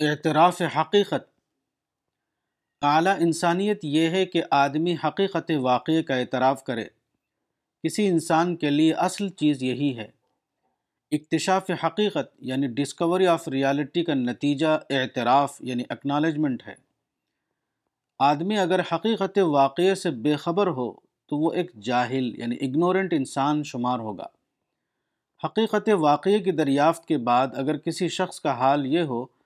اعتراف حقیقت۔ اعلیٰ انسانیت یہ ہے کہ آدمی حقیقت واقعے کا اعتراف کرے۔ کسی انسان کے لیے اصل چیز یہی ہے۔ اکتشاف حقیقت یعنی ڈسکوری آف ریالٹی کا نتیجہ اعتراف یعنی اکنالجمنٹ ہے۔ آدمی اگر حقیقت واقعے سے بے خبر ہو تو وہ ایک جاہل یعنی اگنورنٹ انسان شمار ہوگا۔ حقیقت واقعے کی دریافت کے بعد اگر کسی شخص کا حال یہ ہو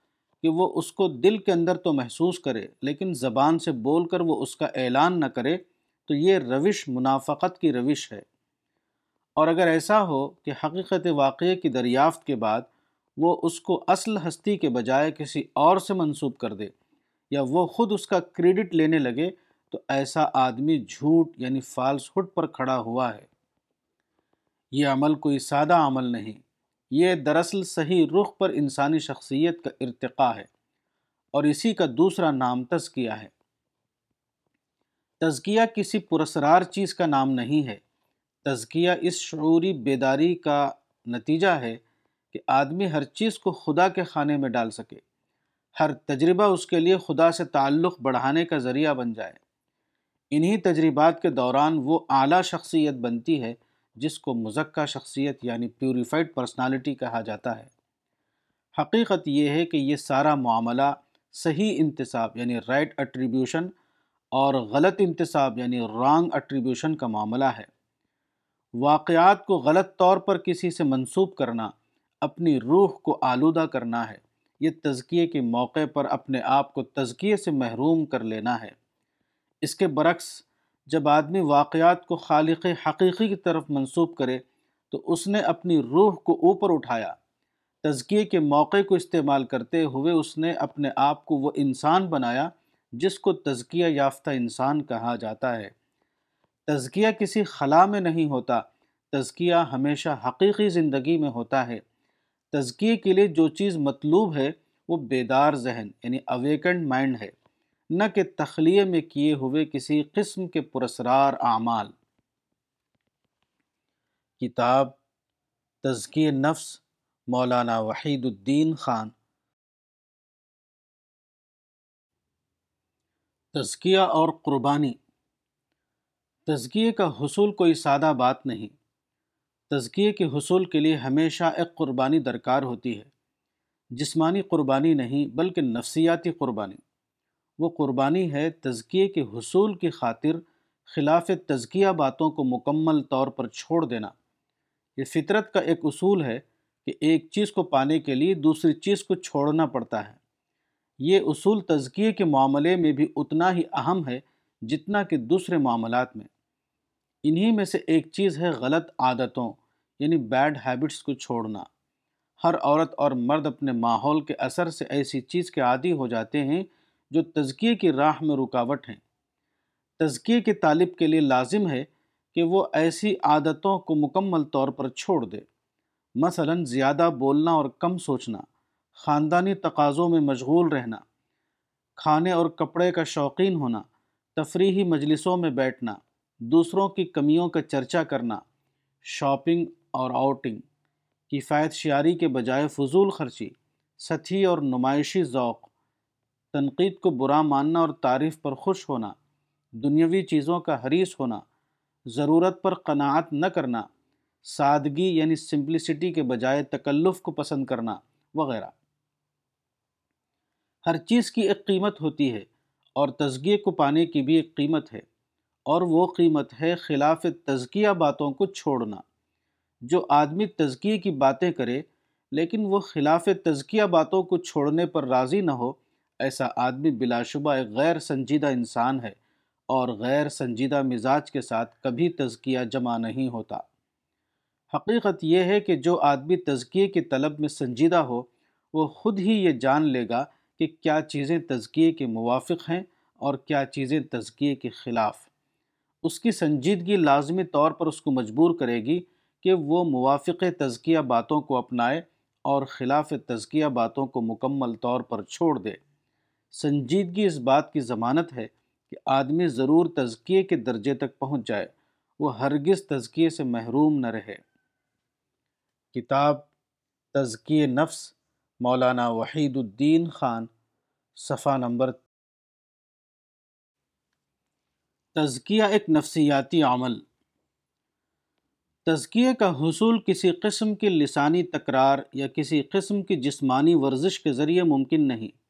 کہ وہ اس کو دل کے اندر تو محسوس کرے، لیکن زبان سے بول کر وہ اس کا اعلان نہ کرے، تو یہ روش، منافقت کی روش ہے۔ اور اگر ایسا ہو کہ حقیقت واقعے کی دریافت کے بعد وہ اس کو اصل ہستی کے بجائے کسی اور سے منسوب کر دے، یا وہ خود اس کا کریڈٹ لینے لگے، تو ایسا آدمی جھوٹ یعنی فالس ہڈ پر کھڑا ہوا ہے۔ یہ عمل کوئی سادہ عمل نہیں۔ یہ دراصل صحیح رخ پر انسانی شخصیت کا ارتقاء ہے اور اسی کا دوسرا نام تزکیہ ہے۔ تزکیہ کسی پرسرار چیز کا نام نہیں ہے۔ تزکیہ اس شعوری بیداری کا نتیجہ ہے کہ آدمی ہر چیز کو خدا کے خانے میں ڈال سکے۔ ہر تجربہ اس کے لیے خدا سے تعلق بڑھانے کا ذریعہ بن جائے۔ انہی تجربات کے دوران وہ اعلیٰ شخصیت بنتی ہے جس کو مزکہ شخصیت یعنی پیوریفائڈ پرسنالٹی کہا جاتا ہے۔ حقیقت یہ ہے کہ یہ سارا معاملہ صحیح انتصاب یعنی رائٹ اٹریبیوشن اور غلط انتصاب یعنی رانگ اٹریبیوشن کا معاملہ ہے۔ واقعات کو غلط طور پر کسی سے منسوب کرنا، اپنی روح کو آلودہ کرنا ہے۔ یہ تزکیے کے موقع پر اپنے آپ کو تزکیے سے محروم کر لینا ہے۔ اس کے برعکس جب آدمی واقعات کو خالق حقیقی کی طرف منسوب کرے تو اس نے اپنی روح کو اوپر اٹھایا۔ تزکیے کے موقع کو استعمال کرتے ہوئے اس نے اپنے آپ کو وہ انسان بنایا جس کو تزکیہ یافتہ انسان کہا جاتا ہے۔ تزکیہ کسی خلا میں نہیں ہوتا، تزکیہ ہمیشہ حقیقی زندگی میں ہوتا ہے۔ تزکیے کے لیے جو چیز مطلوب ہے وہ بیدار ذہن یعنی اویکنڈ مائنڈ ہے۔ نہ کہ تخلیے میں کیے ہوئے کسی قسم کے پرسرار اعمال۔ کتاب تزکی نفس، مولانا وحید الدین خان۔ تزکیہ اور قربانی۔ تزکیے کا حصول کوئی سادہ بات نہیں۔ تزکیے کے حصول کے لیے ہمیشہ ایک قربانی درکار ہوتی ہے۔ جسمانی قربانی نہیں، بلکہ نفسیاتی قربانی۔ وہ قربانی ہے تزکیے کے حصول کی خاطر خلاف تزکیہ باتوں کو مکمل طور پر چھوڑ دینا۔ یہ فطرت کا ایک اصول ہے کہ ایک چیز کو پانے کے لیے دوسری چیز کو چھوڑنا پڑتا ہے۔ یہ اصول تزکیے کے معاملے میں بھی اتنا ہی اہم ہے جتنا کہ دوسرے معاملات میں۔ انہی میں سے ایک چیز ہے غلط عادتوں یعنی بیڈ ہیبٹس کو چھوڑنا۔ ہر عورت اور مرد اپنے ماحول کے اثر سے ایسی چیز کے عادی ہو جاتے ہیں جو تزکیے کی راہ میں رکاوٹ ہیں۔ تزکیے کے طالب کے لیے لازم ہے کہ وہ ایسی عادتوں کو مکمل طور پر چھوڑ دے۔ مثلا زیادہ بولنا اور کم سوچنا، خاندانی تقاضوں میں مشغول رہنا، کھانے اور کپڑے کا شوقین ہونا، تفریحی مجلسوں میں بیٹھنا، دوسروں کی کمیوں کا چرچا کرنا، شاپنگ اور آؤٹنگ، کفایت شیاری کے بجائے فضول خرچی، سطحی اور نمائشی ذوق۔ تنقید کو برا ماننا اور تعریف پر خوش ہونا، دنیاوی چیزوں کا حریص ہونا، ضرورت پر قناعت نہ کرنا، سادگی یعنی سمپلسٹی کے بجائے تکلف کو پسند کرنا وغیرہ۔ ہر چیز کی ایک قیمت ہوتی ہے اور تزکیے کو پانے کی بھی ایک قیمت ہے، اور وہ قیمت ہے خلاف تزکیہ باتوں کو چھوڑنا۔ جو آدمی تزکیے کی باتیں کرے، لیکن وہ خلاف تزکیہ باتوں کو چھوڑنے پر راضی نہ ہو ایسا آدمی بلا شبہ ایک غیر سنجیدہ انسان ہے اور غیر سنجیدہ مزاج کے ساتھ کبھی تزکیہ جمع نہیں ہوتا۔ حقیقت یہ ہے کہ جو آدمی تزکیے کی طلب میں سنجیدہ ہو، وہ خود ہی یہ جان لے گا کہ کیا چیزیں تزکیے کے موافق ہیں اور کیا چیزیں تزکیے کے خلاف۔ اس کی سنجیدگی لازمی طور پر اس کو مجبور کرے گی کہ وہ موافق تزکیہ باتوں کو اپنائے اور خلاف تزکیہ باتوں کو مکمل طور پر چھوڑ دے۔ سنجیدگی اس بات کی ضمانت ہے کہ آدمی ضرور تزکیے کے درجے تک پہنچ جائے، وہ ہرگز تزکیے سے محروم نہ رہے۔ کتاب تزکی نفس، مولانا وحید الدین خان، صفحہ نمبر تزکیہ ایک نفسیاتی عمل۔ تزکیے کا حصول کسی قسم کی لسانی تکرار یا کسی قسم کی جسمانی ورزش کے ذریعے ممکن نہیں۔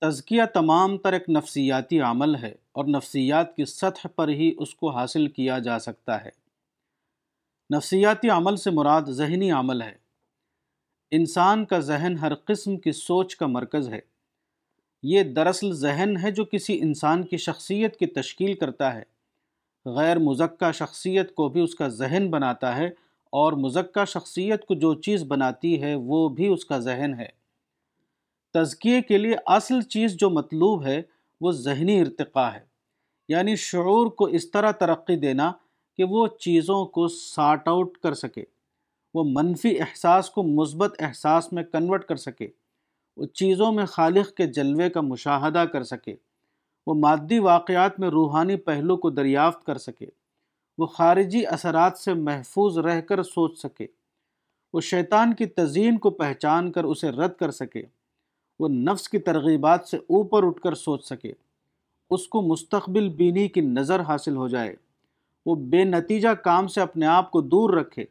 تزکیہ تمام تر ایک نفسیاتی عمل ہے اور نفسیات کی سطح پر ہی اس کو حاصل کیا جا سکتا ہے۔ نفسیاتی عمل سے مراد ذہنی عمل ہے۔ انسان کا ذہن ہر قسم کی سوچ کا مرکز ہے۔ یہ دراصل ذہن ہے جو کسی انسان کی شخصیت کی تشکیل کرتا ہے۔ غیر مزکہ شخصیت کو بھی اس کا ذہن بناتا ہے اور مزکہ شخصیت کو جو چیز بناتی ہے وہ بھی اس کا ذہن ہے۔ تزکیے کے لیے اصل چیز جو مطلوب ہے وہ ذہنی ارتقاء ہے۔ یعنی شعور کو اس طرح ترقی دینا کہ وہ چیزوں کو سارٹ آؤٹ کر سکے، وہ منفی احساس کو مثبت احساس میں کنورٹ کر سکے، وہ چیزوں میں خالق کے جلوے کا مشاہدہ کر سکے، وہ مادی واقعات میں روحانی پہلو کو دریافت کر سکے، وہ خارجی اثرات سے محفوظ رہ کر سوچ سکے، وہ شیطان کی تزئین کو پہچان کر اسے رد کر سکے۔ وہ نفس کی ترغیبات سے اوپر اٹھ کر سوچ سکے۔ اس کو مستقبل بینی کی نظر حاصل ہو جائے۔ وہ بے نتیجہ کام سے اپنے آپ کو دور رکھے۔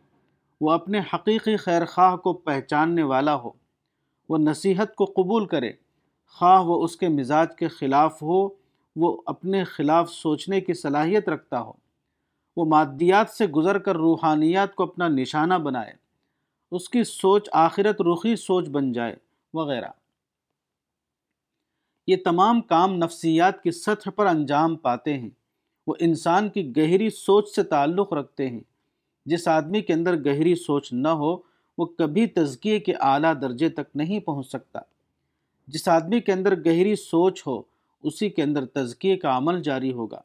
وہ اپنے حقیقی خیر خواہ کو پہچاننے والا ہو۔ وہ نصیحت کو قبول کرے۔ خواہ وہ اس کے مزاج کے خلاف ہو، وہ اپنے خلاف سوچنے کی صلاحیت رکھتا ہو۔ وہ مادیات سے گزر کر روحانیات کو اپنا نشانہ بنائے۔ اس کی سوچ آخرت رخی سوچ بن جائے، وغیرہ۔ یہ تمام کام نفسیات کی سطح پر انجام پاتے ہیں۔ وہ انسان کی گہری سوچ سے تعلق رکھتے ہیں۔ جس آدمی کے اندر گہری سوچ نہ ہو، وہ کبھی تزکیے کے اعلیٰ درجے تک نہیں پہنچ سکتا۔ جس آدمی کے اندر گہری سوچ ہو، اسی کے اندر تزکیے کا عمل جاری ہوگا۔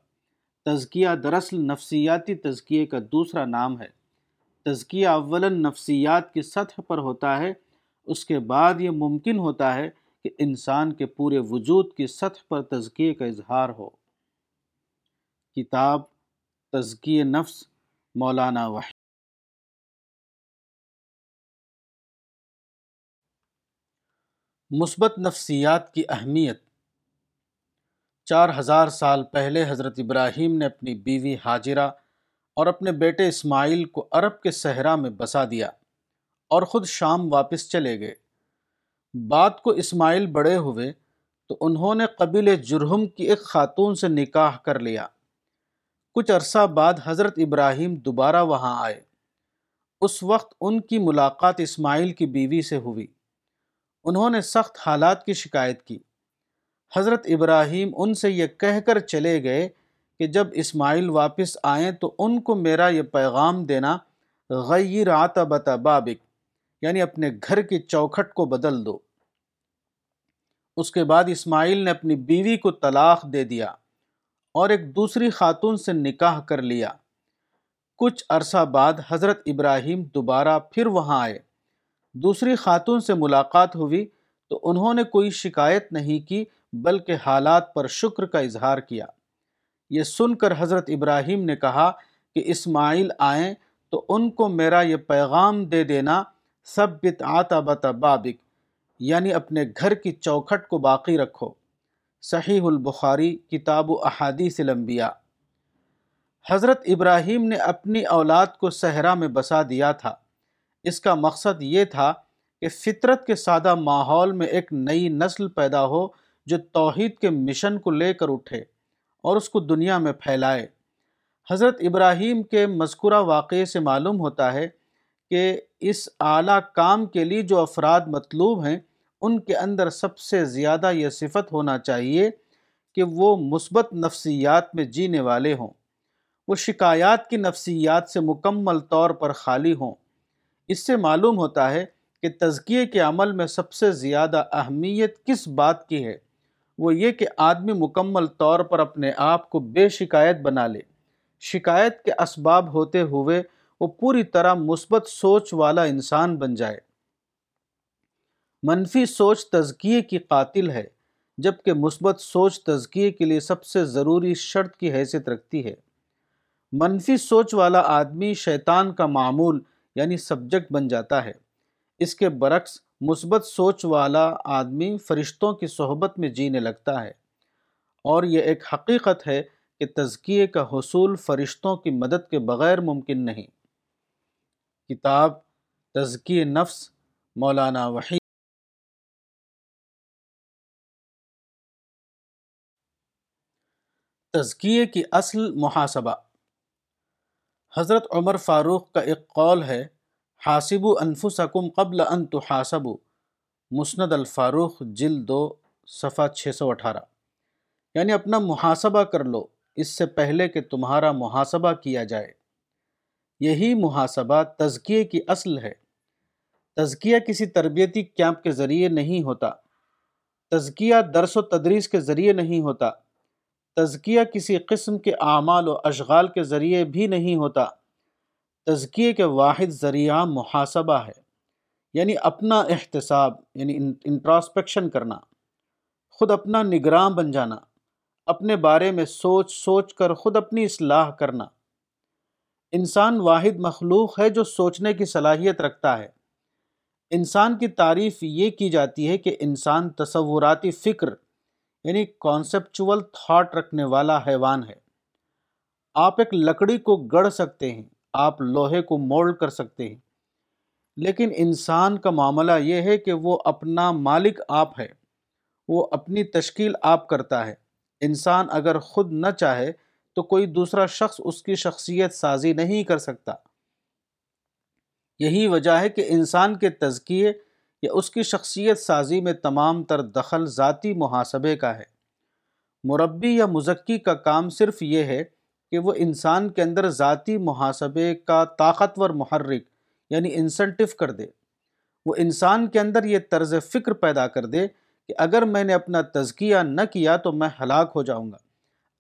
تزکیہ دراصل نفسیاتی تزکیے کا دوسرا نام ہے۔ تزکیہ اولاً نفسیات کی سطح پر ہوتا ہے، اس کے بعد یہ ممکن ہوتا ہے کہ انسان کے پورے وجود کی سطح پر تزکیے کا اظہار ہو۔ کتاب تزکیہ نفس، مولانا وحید مثبت نفسیات کی اہمیت۔ چار ہزار سال پہلے حضرت ابراہیم نے اپنی بیوی حاجرہ اور اپنے بیٹے اسماعیل کو عرب کے صحرا میں بسا دیا اور خود شام واپس چلے گئے۔ بات کو اسماعیل بڑے ہوئے تو انہوں نے قبیل جرہم کی ایک خاتون سے نکاح کر لیا۔ کچھ عرصہ بعد حضرت ابراہیم دوبارہ وہاں آئے۔ اس وقت ان کی ملاقات اسماعیل کی بیوی سے ہوئی۔ انہوں نے سخت حالات کی شکایت کی۔ حضرت ابراہیم ان سے یہ کہہ کر چلے گئے کہ جب اسماعیل واپس آئیں تو ان کو میرا یہ پیغام دینا غیر عطبت بابک۔ یعنی اپنے گھر کی چوکھٹ کو بدل دو۔ اس کے بعد اسماعیل نے اپنی بیوی کو طلاق دے دیا اور ایک دوسری خاتون سے نکاح کر لیا۔ کچھ عرصہ بعد حضرت ابراہیم دوبارہ پھر وہاں آئے۔ دوسری خاتون سے ملاقات ہوئی تو انہوں نے کوئی شکایت نہیں کی، بلکہ حالات پر شکر کا اظہار کیا۔ یہ سن کر حضرت ابراہیم نے کہا کہ اسماعیل آئیں تو ان کو میرا یہ پیغام دے دینا سب بت بابک یعنی اپنے گھر کی چوکھٹ کو باقی رکھو۔ صحیح البخاری، کتاب و احادیث الانبیاء۔ حضرت ابراہیم نے اپنی اولاد کو صحرا میں بسا دیا تھا۔ اس کا مقصد یہ تھا کہ فطرت کے سادہ ماحول میں ایک نئی نسل پیدا ہو جو توحید کے مشن کو لے کر اٹھے اور اس کو دنیا میں پھیلائے۔ حضرت ابراہیم کے مذکورہ واقعے سے معلوم ہوتا ہے کہ اس اعلیٰ کام کے لیے جو افراد مطلوب ہیں، ان کے اندر سب سے زیادہ یہ صفت ہونا چاہیے کہ وہ مثبت نفسیات میں جینے والے ہوں۔ وہ شکایات کی نفسیات سے مکمل طور پر خالی ہوں۔ اس سے معلوم ہوتا ہے کہ تزکیے کے عمل میں سب سے زیادہ اہمیت کس بات کی ہے۔ وہ یہ کہ آدمی مکمل طور پر اپنے آپ کو بے شکایت بنا لے۔ شکایت کے اسباب ہوتے ہوئے وہ پوری طرح مثبت سوچ والا انسان بن جائے۔ منفی سوچ تزکیے کی قاتل ہے، جبکہ مثبت سوچ تزکیے کے لیے سب سے ضروری شرط کی حیثیت رکھتی ہے۔ منفی سوچ والا آدمی شیطان کا معمول یعنی سبجیکٹ بن جاتا ہے۔ اس کے برعکس، مثبت سوچ والا آدمی فرشتوں کی صحبت میں جینے لگتا ہے۔ اور یہ ایک حقیقت ہے کہ تزکیے کا حصول فرشتوں کی مدد کے بغیر ممکن نہیں۔ کتاب تزکی نفس، مولانا وحید۔ تزکیے کی اصل محاسبہ۔ حضرت عمر فاروق کا ایک قول ہے حاسب انفسکم قبل ان تحاسبو مسند الفاروق، جلد دو، صفحہ چھ سو اٹھارہ۔ یعنی اپنا محاسبہ کر لو، اس سے پہلے کہ تمہارا محاسبہ کیا جائے۔ یہی محاسبہ تزکیے کی اصل ہے۔ تزکیہ کسی تربیتی کیمپ کے ذریعے نہیں ہوتا۔ تزکیہ درس و تدریس کے ذریعے نہیں ہوتا۔ تزکیہ کسی قسم کے اعمال و اشغال کے ذریعے بھی نہیں ہوتا۔ تزکیے کے واحد ذریعہ محاسبہ ہے۔ یعنی اپنا احتساب یعنی انٹراسپیکشن کرنا۔ خود اپنا نگراں بن جانا۔ اپنے بارے میں سوچ سوچ کر خود اپنی اصلاح کرنا۔ انسان واحد مخلوق ہے جو سوچنے کی صلاحیت رکھتا ہے۔ انسان کی تعریف یہ کی جاتی ہے کہ انسان تصوراتی فکر یعنی کانسیپچول تھاٹ رکھنے والا حیوان ہے۔ آپ ایک لکڑی کو گڑھ سکتے ہیں، آپ لوہے کو مولڈ کر سکتے ہیں۔ لیکن انسان کا معاملہ یہ ہے کہ وہ اپنا مالک آپ ہے، وہ اپنی تشکیل آپ کرتا ہے۔ انسان اگر خود نہ چاہے تو کوئی دوسرا شخص اس کی شخصیت سازی نہیں کر سکتا۔ یہی وجہ ہے کہ انسان کے تزکیے یا اس کی شخصیت سازی میں تمام تر دخل ذاتی محاسبے کا ہے۔ مربی یا مزکی کا کام صرف یہ ہے کہ وہ انسان کے اندر ذاتی محاسبے کا طاقتور محرک یعنی انسنٹو کر دے۔ وہ انسان کے اندر یہ طرز فکر پیدا کر دے کہ اگر میں نے اپنا تزکیہ نہ کیا تو میں ہلاک ہو جاؤں گا۔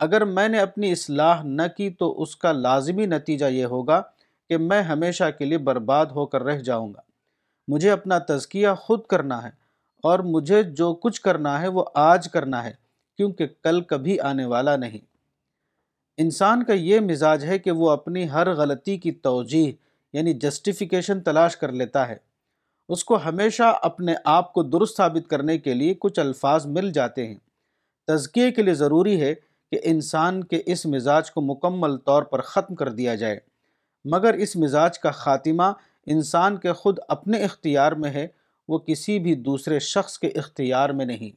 اگر میں نے اپنی اصلاح نہ کی تو اس کا لازمی نتیجہ یہ ہوگا کہ میں ہمیشہ کے لیے برباد ہو کر رہ جاؤں گا۔ مجھے اپنا تزکیہ خود کرنا ہے اور مجھے جو کچھ کرنا ہے وہ آج کرنا ہے، کیونکہ کل کبھی آنے والا نہیں۔ انسان کا یہ مزاج ہے کہ وہ اپنی ہر غلطی کی توجیح یعنی جسٹیفیکیشن تلاش کر لیتا ہے۔ اس کو ہمیشہ اپنے آپ کو درست ثابت کرنے کے لیے کچھ الفاظ مل جاتے ہیں۔ تزکیے کے لیے ضروری ہے کہ انسان کے اس مزاج کو مکمل طور پر ختم کر دیا جائے۔ مگر اس مزاج کا خاتمہ انسان کے خود اپنے اختیار میں ہے، وہ کسی بھی دوسرے شخص کے اختیار میں نہیں۔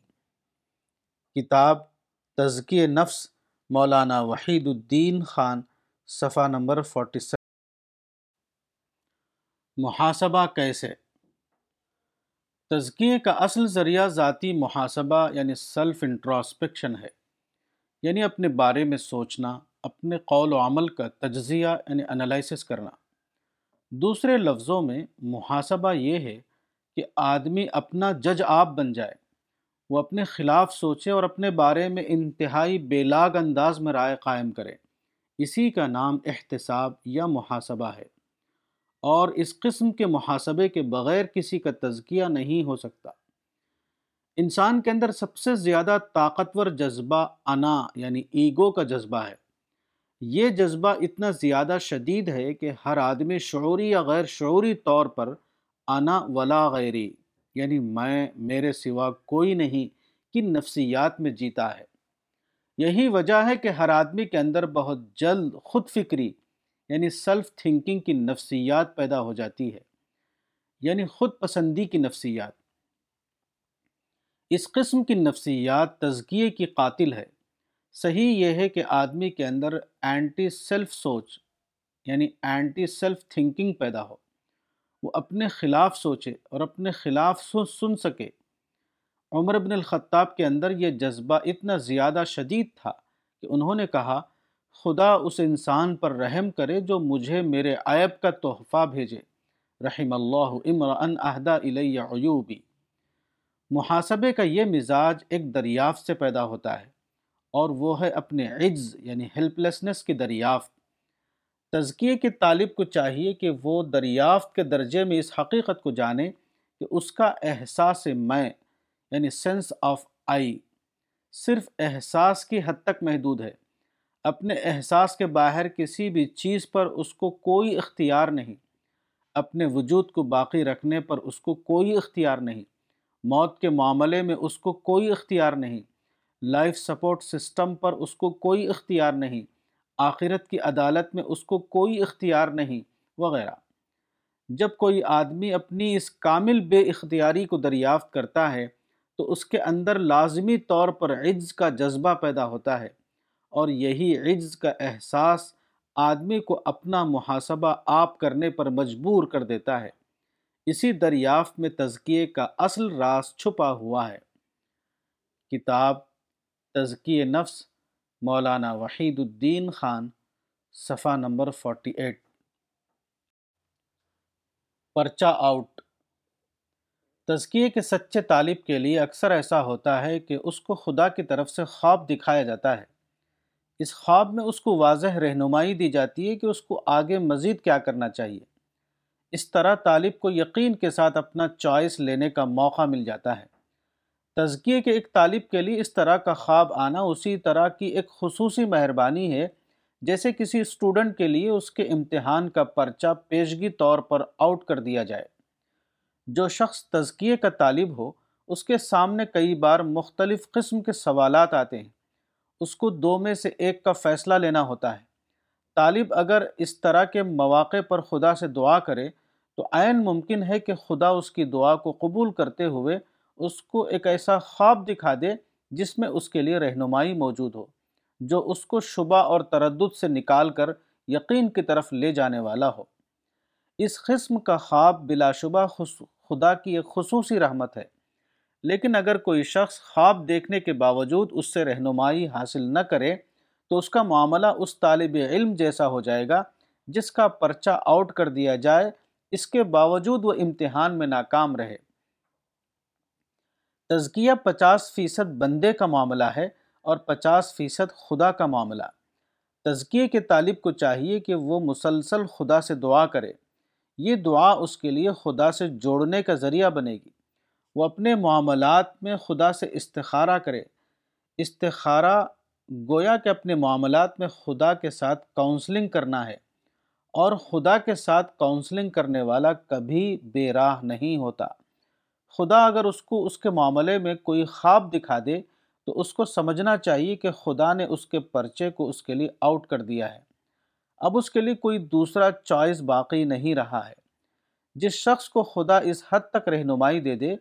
کتاب تزکی نفس، مولانا وحید الدین خان، صفحہ نمبر 47 محاسبہ کیسے؟ تزکیے کا اصل ذریعہ ذاتی محاسبہ یعنی سیلف انٹراسپیکشن ہے۔ یعنی اپنے بارے میں سوچنا، اپنے قول و عمل کا تجزیہ یعنی انالائسس کرنا۔ دوسرے لفظوں میں محاسبہ یہ ہے کہ آدمی اپنا جج آپ بن جائے۔ وہ اپنے خلاف سوچے اور اپنے بارے میں انتہائی بے لاگ انداز میں رائے قائم کرے۔ اسی کا نام احتساب یا محاسبہ ہے۔ اور اس قسم کے محاسبے کے بغیر کسی کا تزکیہ نہیں ہو سکتا۔ انسان کے اندر سب سے زیادہ طاقتور جذبہ انا یعنی ایگو کا جذبہ ہے۔ یہ جذبہ اتنا زیادہ شدید ہے کہ ہر آدمی شعوری یا غیر شعوری طور پر انا ولا غیری یعنی میں، میرے سوا کوئی نہیں، کی نفسیات میں جیتا ہے۔ یہی وجہ ہے کہ ہر آدمی کے اندر بہت جلد خود فکری یعنی سیلف تھنکنگ کی نفسیات پیدا ہو جاتی ہے یعنی خود پسندی کی نفسیات۔ اس قسم کی نفسیات تزکیے کی قاتل ہے۔ صحیح یہ ہے کہ آدمی کے اندر اینٹی سیلف سوچ یعنی اینٹی سیلف تھنکنگ پیدا ہو۔ وہ اپنے خلاف سوچے اور اپنے خلاف سن سکے۔ عمر بن الخطاب کے اندر یہ جذبہ اتنا زیادہ شدید تھا کہ انہوں نے کہا، خدا اس انسان پر رحم کرے جو مجھے میرے عیب کا تحفہ بھیجے۔ رحم اللہ عمران اہدا الیہ عیوبی۔ محاسبے کا یہ مزاج ایک دریافت سے پیدا ہوتا ہے اور وہ ہے اپنے عجز یعنی ہیلپ لیسنس کی دریافت۔ تزکیے کے طالب کو چاہیے کہ وہ دریافت کے درجے میں اس حقیقت کو جانے کہ اس کا احساس میں یعنی سینس آف آئی صرف احساس کی حد تک محدود ہے۔ اپنے احساس کے باہر کسی بھی چیز پر اس کو کوئی اختیار نہیں۔ اپنے وجود کو باقی رکھنے پر اس کو کوئی اختیار نہیں۔ موت کے معاملے میں اس کو کوئی اختیار نہیں۔ لائف سپورٹ سسٹم پر اس کو کوئی اختیار نہیں۔ آخرت کی عدالت میں اس کو کوئی اختیار نہیں، وغیرہ۔ جب کوئی آدمی اپنی اس کامل بے اختیاری کو دریافت کرتا ہے، تو اس کے اندر لازمی طور پر عجز کا جذبہ پیدا ہوتا ہے۔ اور یہی عجز کا احساس آدمی کو اپنا محاسبہ آپ کرنے پر مجبور کر دیتا ہے۔ اسی دریافت میں تزکیے کا اصل راز چھپا ہوا ہے۔ کتاب تزکیے نفس، مولانا وحید الدین خان، صفحہ نمبر 48 پرچہ آؤٹ۔ تزکیے کے سچے طالب کے لیے اکثر ایسا ہوتا ہے کہ اس کو خدا کی طرف سے خواب دکھایا جاتا ہے۔ اس خواب میں اس کو واضح رہنمائی دی جاتی ہے کہ اس کو آگے مزید کیا کرنا چاہیے۔ اس طرح طالب کو یقین کے ساتھ اپنا چوائس لینے کا موقع مل جاتا ہے۔ تزکیے کے ایک طالب کے لیے اس طرح کا خواب آنا اسی طرح کی ایک خصوصی مہربانی ہے، جیسے کسی اسٹوڈنٹ کے لیے اس کے امتحان کا پرچہ پیشگی طور پر آؤٹ کر دیا جائے۔ جو شخص تزکیے کا طالب ہو، اس کے سامنے کئی بار مختلف قسم کے سوالات آتے ہیں۔ اس کو دو میں سے ایک کا فیصلہ لینا ہوتا ہے۔ طالب اگر اس طرح کے مواقع پر خدا سے دعا کرے، تو عین ممکن ہے کہ خدا اس کی دعا کو قبول کرتے ہوئے اس کو ایک ایسا خواب دکھا دے جس میں اس کے لیے رہنمائی موجود ہو، جو اس کو شبہ اور تردد سے نکال کر یقین کی طرف لے جانے والا ہو۔ اس قسم کا خواب بلا شبہ خدا کی ایک خصوصی رحمت ہے۔ لیکن اگر کوئی شخص خواب دیکھنے کے باوجود اس سے رہنمائی حاصل نہ کرے تو اس کا معاملہ اس طالب علم جیسا ہو جائے گا جس کا پرچہ آؤٹ کر دیا جائے، اس کے باوجود وہ امتحان میں ناکام رہے۔ تزکیہ پچاس فیصد بندے کا معاملہ ہے اور پچاس فیصد خدا کا معاملہ۔ تزکیے کے طالب کو چاہیے کہ وہ مسلسل خدا سے دعا کرے۔ یہ دعا اس کے لیے خدا سے جوڑنے کا ذریعہ بنے گی۔ وہ اپنے معاملات میں خدا سے استخارہ کرے۔ استخارہ گویا کہ اپنے معاملات میں خدا کے ساتھ کاؤنسلنگ کرنا ہے اور خدا کے ساتھ کاؤنسلنگ کرنے والا کبھی بے راہ نہیں ہوتا۔ خدا اگر اس کو، اس کے معاملے میں کوئی خواب دکھا دے تو اس کو سمجھنا چاہیے کہ خدا نے اس کے پرچے کو اس کے لیے آؤٹ کر دیا ہے۔ اب اس کے لیے کوئی دوسرا چوائس باقی نہیں رہا ہے۔ جس شخص کو خدا اس حد تک رہنمائی دے دے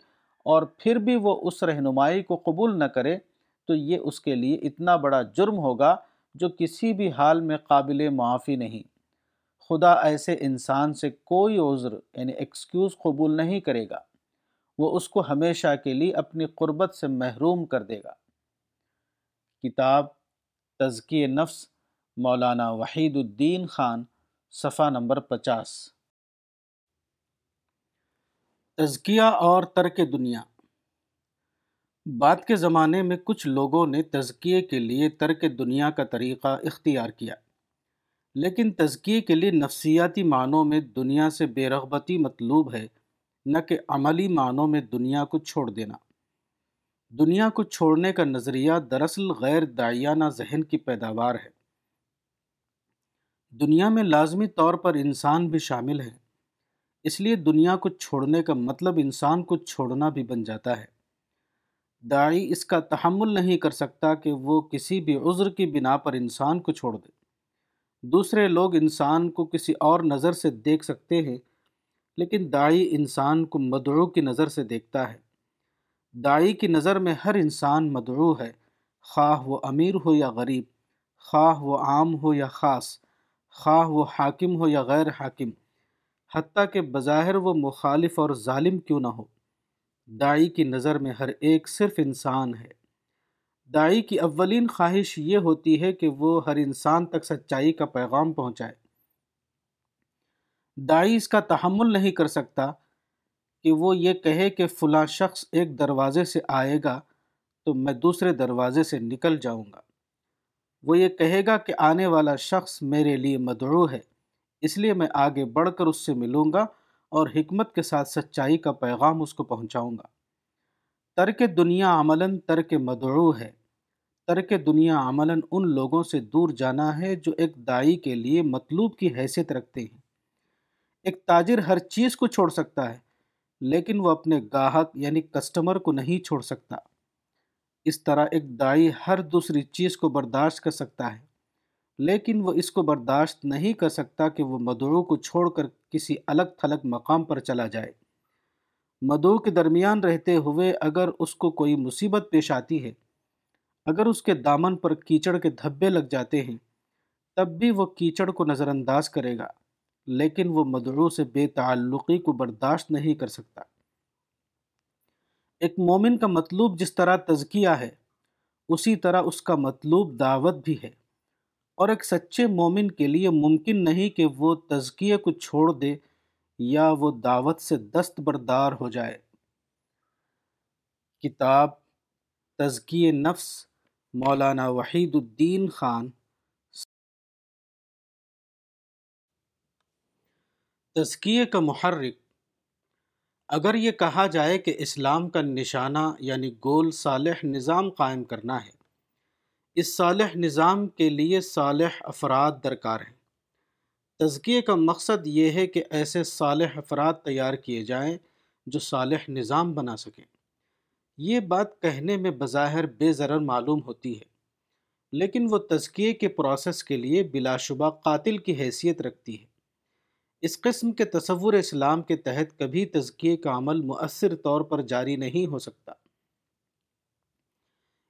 اور پھر بھی وہ اس رہنمائی کو قبول نہ کرے تو یہ اس کے لیے اتنا بڑا جرم ہوگا جو کسی بھی حال میں قابل معافی نہیں۔ خدا ایسے انسان سے کوئی عذر یعنی ایکسکیوز قبول نہیں کرے گا۔ وہ اس کو ہمیشہ کے لیے اپنی قربت سے محروم کر دے گا۔ کتاب تزکی نفس، مولانا وحید الدین خان، صفحہ نمبر پچاس۔ تزکیہ اور ترک دنیا۔ بعد کے زمانے میں کچھ لوگوں نے تزکیے کے لیے ترک دنیا کا طریقہ اختیار کیا۔ لیکن تزکیے کے لیے نفسیاتی معنوں میں دنیا سے بے رغبتی مطلوب ہے، نہ کہ عملی معنوں میں دنیا کو چھوڑ دینا۔ دنیا کو چھوڑنے کا نظریہ دراصل غیر دائیانہ ذہن کی پیداوار ہے۔ دنیا میں لازمی طور پر انسان بھی شامل ہے، اس لیے دنیا کو چھوڑنے کا مطلب انسان کو چھوڑنا بھی بن جاتا ہے۔ داعی اس کا تحمل نہیں کر سکتا کہ وہ کسی بھی عذر کی بنا پر انسان کو چھوڑ دے۔ دوسرے لوگ انسان کو کسی اور نظر سے دیکھ سکتے ہیں، لیکن داعی انسان کو مدعو کی نظر سے دیکھتا ہے۔ داعی کی نظر میں ہر انسان مدعو ہے، خواہ وہ امیر ہو یا غریب، خواہ وہ عام ہو یا خاص، خواہ وہ حاکم ہو یا غیر حاکم۔ حتیٰ کہ بظاہر وہ مخالف اور ظالم کیوں نہ ہو۔ دائی کی نظر میں ہر ایک صرف انسان ہے۔ دائی کی اولین خواہش یہ ہوتی ہے کہ وہ ہر انسان تک سچائی کا پیغام پہنچائے۔ دائی اس کا تحمل نہیں کر سکتا کہ وہ یہ کہے کہ فلاں شخص ایک دروازے سے آئے گا تو میں دوسرے دروازے سے نکل جاؤں گا۔ وہ یہ کہے گا کہ آنے والا شخص میرے لیے مدعو ہے، اس لیے میں آگے بڑھ کر اس سے ملوں گا اور حکمت کے ساتھ سچائی کا پیغام اس کو پہنچاؤں گا۔ ترک دنیا عملاً ترک مدعو ہے۔ ترک دنیا عملاً ان لوگوں سے دور جانا ہے جو ایک دائی کے لیے مطلوب کی حیثیت رکھتے ہیں۔ ایک تاجر ہر چیز کو چھوڑ سکتا ہے، لیکن وہ اپنے گاہک یعنی کسٹمر کو نہیں چھوڑ سکتا۔ اس طرح ایک دائی ہر دوسری چیز کو برداشت کر سکتا ہے۔ لیکن وہ اس کو برداشت نہیں کر سکتا کہ وہ مدعو کو چھوڑ کر کسی الگ تھلگ مقام پر چلا جائے۔ مدعو کے درمیان رہتے ہوئے اگر اس کو کوئی مصیبت پیش آتی ہے، اگر اس کے دامن پر کیچڑ کے دھبے لگ جاتے ہیں، تب بھی وہ کیچڑ کو نظر انداز کرے گا۔ لیکن وہ مدعو سے بے تعلقی کو برداشت نہیں کر سکتا۔ ایک مومن کا مطلوب جس طرح تزکیہ ہے، اسی طرح اس کا مطلوب دعوت بھی ہے۔ اور ایک سچے مومن کے لیے ممکن نہیں کہ وہ تزکیے کو چھوڑ دے یا وہ دعوت سے دست بردار ہو جائے۔ کتاب تزکی نفس، مولانا وحید الدین خان۔ تزکیے کا محرک۔ اگر یہ کہا جائے کہ اسلام کا نشانہ یعنی گول صالح نظام قائم کرنا ہے اس صالح نظام کے لیے صالح افراد درکار ہیں۔ تزکیے کا مقصد یہ ہے کہ ایسے صالح افراد تیار کیے جائیں جو صالح نظام بنا سکیں۔ یہ بات کہنے میں بظاہر بے ضرر معلوم ہوتی ہے، لیکن وہ تزکیے کے پروسیس کے لیے بلا شبہ قاتل کی حیثیت رکھتی ہے۔ اس قسم کے تصور اسلام کے تحت کبھی تزکیے کا عمل مؤثر طور پر جاری نہیں ہو سکتا۔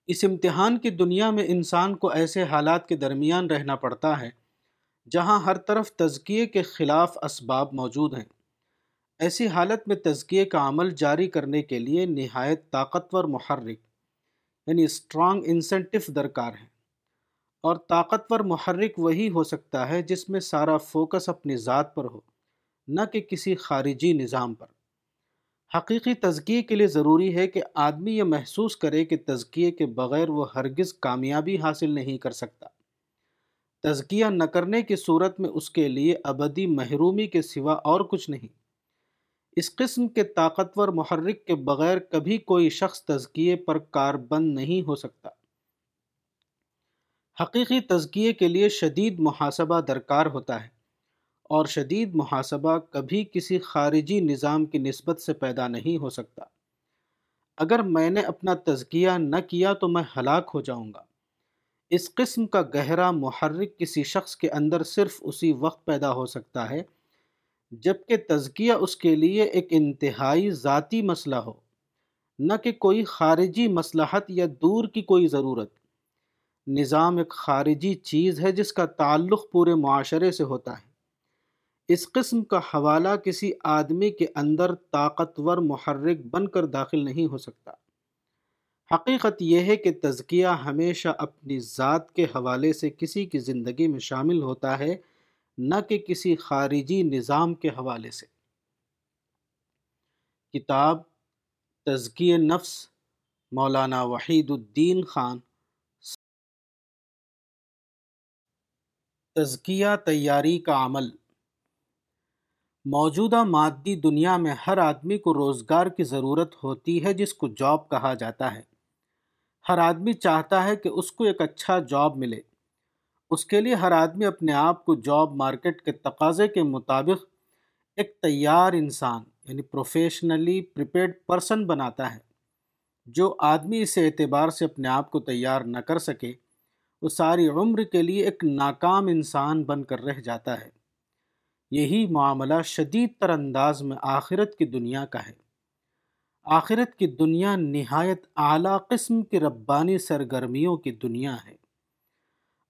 اس امتحان کی دنیا میں انسان کو ایسے حالات کے درمیان رہنا پڑتا ہے جہاں ہر طرف تزکیے کے خلاف اسباب موجود ہیں۔ ایسی حالت میں تزکیے کا عمل جاری کرنے کے لیے نہایت طاقتور محرک یعنی اسٹرانگ انسنٹف درکار ہیں۔ اور طاقتور محرک وہی ہو سکتا ہے جس میں سارا فوکس اپنی ذات پر ہو، نہ کہ کسی خارجی نظام پر۔ حقیقی تزکیے کے لیے ضروری ہے کہ آدمی یہ محسوس کرے کہ تزکیے کے بغیر وہ ہرگز کامیابی حاصل نہیں کر سکتا۔ تزکیہ نہ کرنے کی صورت میں اس کے لیے ابدی محرومی کے سوا اور کچھ نہیں۔ اس قسم کے طاقتور محرک کے بغیر کبھی کوئی شخص تزکیے پر کار بند نہیں ہو سکتا۔ حقیقی تزکیے کے لیے شدید محاسبہ درکار ہوتا ہے۔ اور شدید محاسبہ کبھی کسی خارجی نظام کی نسبت سے پیدا نہیں ہو سکتا۔ اگر میں نے اپنا تزکیہ نہ کیا تو میں ہلاک ہو جاؤں گا۔ اس قسم کا گہرا محرک کسی شخص کے اندر صرف اسی وقت پیدا ہو سکتا ہے جبکہ تزکیہ اس کے لیے ایک انتہائی ذاتی مسئلہ ہو۔ نہ کہ کوئی خارجی مصلحت یا دور کی کوئی ضرورت۔ نظام ایک خارجی چیز ہے جس کا تعلق پورے معاشرے سے ہوتا ہے۔ اس قسم کا حوالہ کسی آدمی کے اندر طاقتور محرک بن کر داخل نہیں ہو سکتا۔ حقیقت یہ ہے کہ تزکیہ ہمیشہ اپنی ذات کے حوالے سے کسی کی زندگی میں شامل ہوتا ہے، نہ کہ کسی خارجی نظام کے حوالے سے۔ کتاب تزکی نفس، مولانا وحید الدین خان۔ تزکیہ تیاری کا عمل۔ موجودہ مادی دنیا میں ہر آدمی کو روزگار کی ضرورت ہوتی ہے جس کو جاب کہا جاتا ہے۔ ہر آدمی چاہتا ہے کہ اس کو ایک اچھا جاب ملے۔ اس کے لیے ہر آدمی اپنے آپ کو جاب مارکیٹ کے تقاضے کے مطابق ایک تیار انسان یعنی پروفیشنلی پریپیڈ پرسن بناتا ہے۔ جو آدمی اس اعتبار سے اپنے آپ کو تیار نہ کر سکے، وہ ساری عمر کے لیے ایک ناکام انسان بن کر رہ جاتا ہے۔ یہی معاملہ شدید تر انداز میں آخرت کی دنیا کا ہے۔ آخرت کی دنیا نہایت اعلیٰ قسم کی ربانی سرگرمیوں کی دنیا ہے۔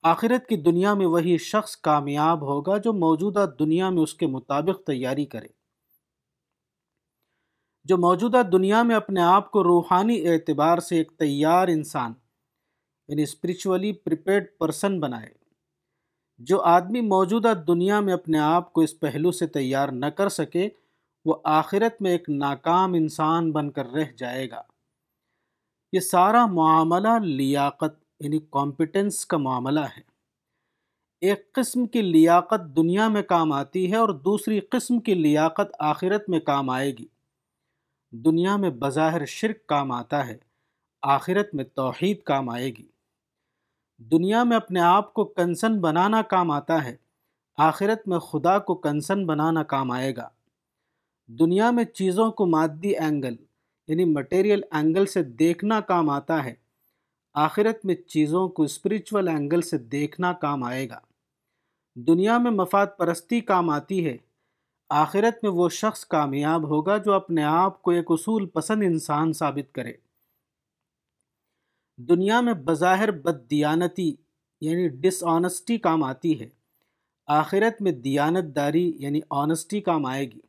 آخرت کی دنیا میں وہی شخص کامیاب ہوگا جو موجودہ دنیا میں اس کے مطابق تیاری کرے۔ جو موجودہ دنیا میں اپنے آپ کو روحانی اعتبار سے ایک تیار انسان یعنی اسپریچولی پریپیڈ پرسن بنائے۔ جو آدمی موجودہ دنیا میں اپنے آپ کو اس پہلو سے تیار نہ کر سکے، وہ آخرت میں ایک ناکام انسان بن کر رہ جائے گا۔ یہ سارا معاملہ لیاقت یعنی کمپٹنس کا معاملہ ہے۔ ایک قسم کی لیاقت دنیا میں کام آتی ہے اور دوسری قسم کی لیاقت آخرت میں کام آئے گی۔ دنیا میں بظاہر شرک کام آتا ہے، آخرت میں توحید کام آئے گی۔ دنیا میں اپنے آپ کو کنسن بنانا کام آتا ہے، آخرت میں خدا کو کنسن بنانا کام آئے گا۔ دنیا میں چیزوں کو مادی اینگل یعنی مٹیریل اینگل سے دیکھنا کام آتا ہے۔ آخرت میں چیزوں کو اسپریچول اینگل سے دیکھنا کام آئے گا۔ دنیا میں مفاد پرستی کام آتی ہے۔ آخرت میں وہ شخص کامیاب ہوگا جو اپنے آپ کو ایک اصول پسند انسان ثابت کرے۔ دنیا میں بظاہر بد دیانتی یعنی ڈس آنسٹی کام آتی ہے۔ آخرت میں دیانت داری یعنی آنسٹی کام آئے گی۔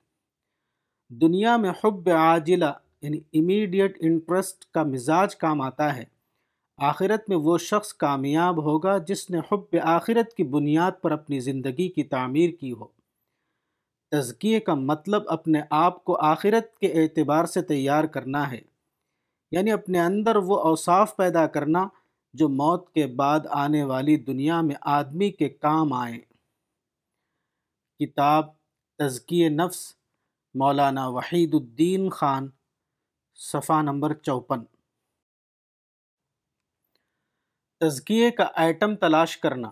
دنیا میں حب عاجلہ یعنی امیڈیٹ انٹرسٹ کا مزاج کام آتا ہے۔ آخرت میں وہ شخص کامیاب ہوگا جس نے حب آخرت کی بنیاد پر اپنی زندگی کی تعمیر کی ہو۔ تزکیے کا مطلب اپنے آپ کو آخرت کے اعتبار سے تیار کرنا ہے۔ یعنی اپنے اندر وہ اوصاف پیدا کرنا جو موت کے بعد آنے والی دنیا میں آدمی کے کام آئیں۔ کتاب تزکی نفس، مولانا وحید الدین خان، صفحہ نمبر چوپن۔ تزکیے کا آئٹم تلاش کرنا۔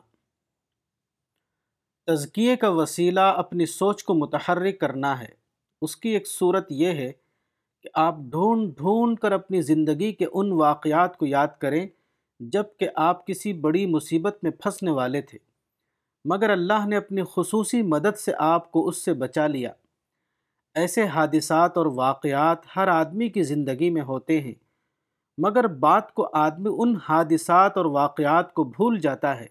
تزکیے کا وسیلہ اپنی سوچ کو متحرک کرنا ہے۔ اس کی ایک صورت یہ ہے کہ آپ ڈھونڈ ڈھونڈ کر اپنی زندگی کے ان واقعات کو یاد کریں جبکہ آپ کسی بڑی مصیبت میں پھنسنے والے تھے۔ مگر اللہ نے اپنی خصوصی مدد سے آپ کو اس سے بچا لیا۔ ایسے حادثات اور واقعات ہر آدمی کی زندگی میں ہوتے ہیں، مگر بات کو آدمی ان حادثات اور واقعات کو بھول جاتا ہے۔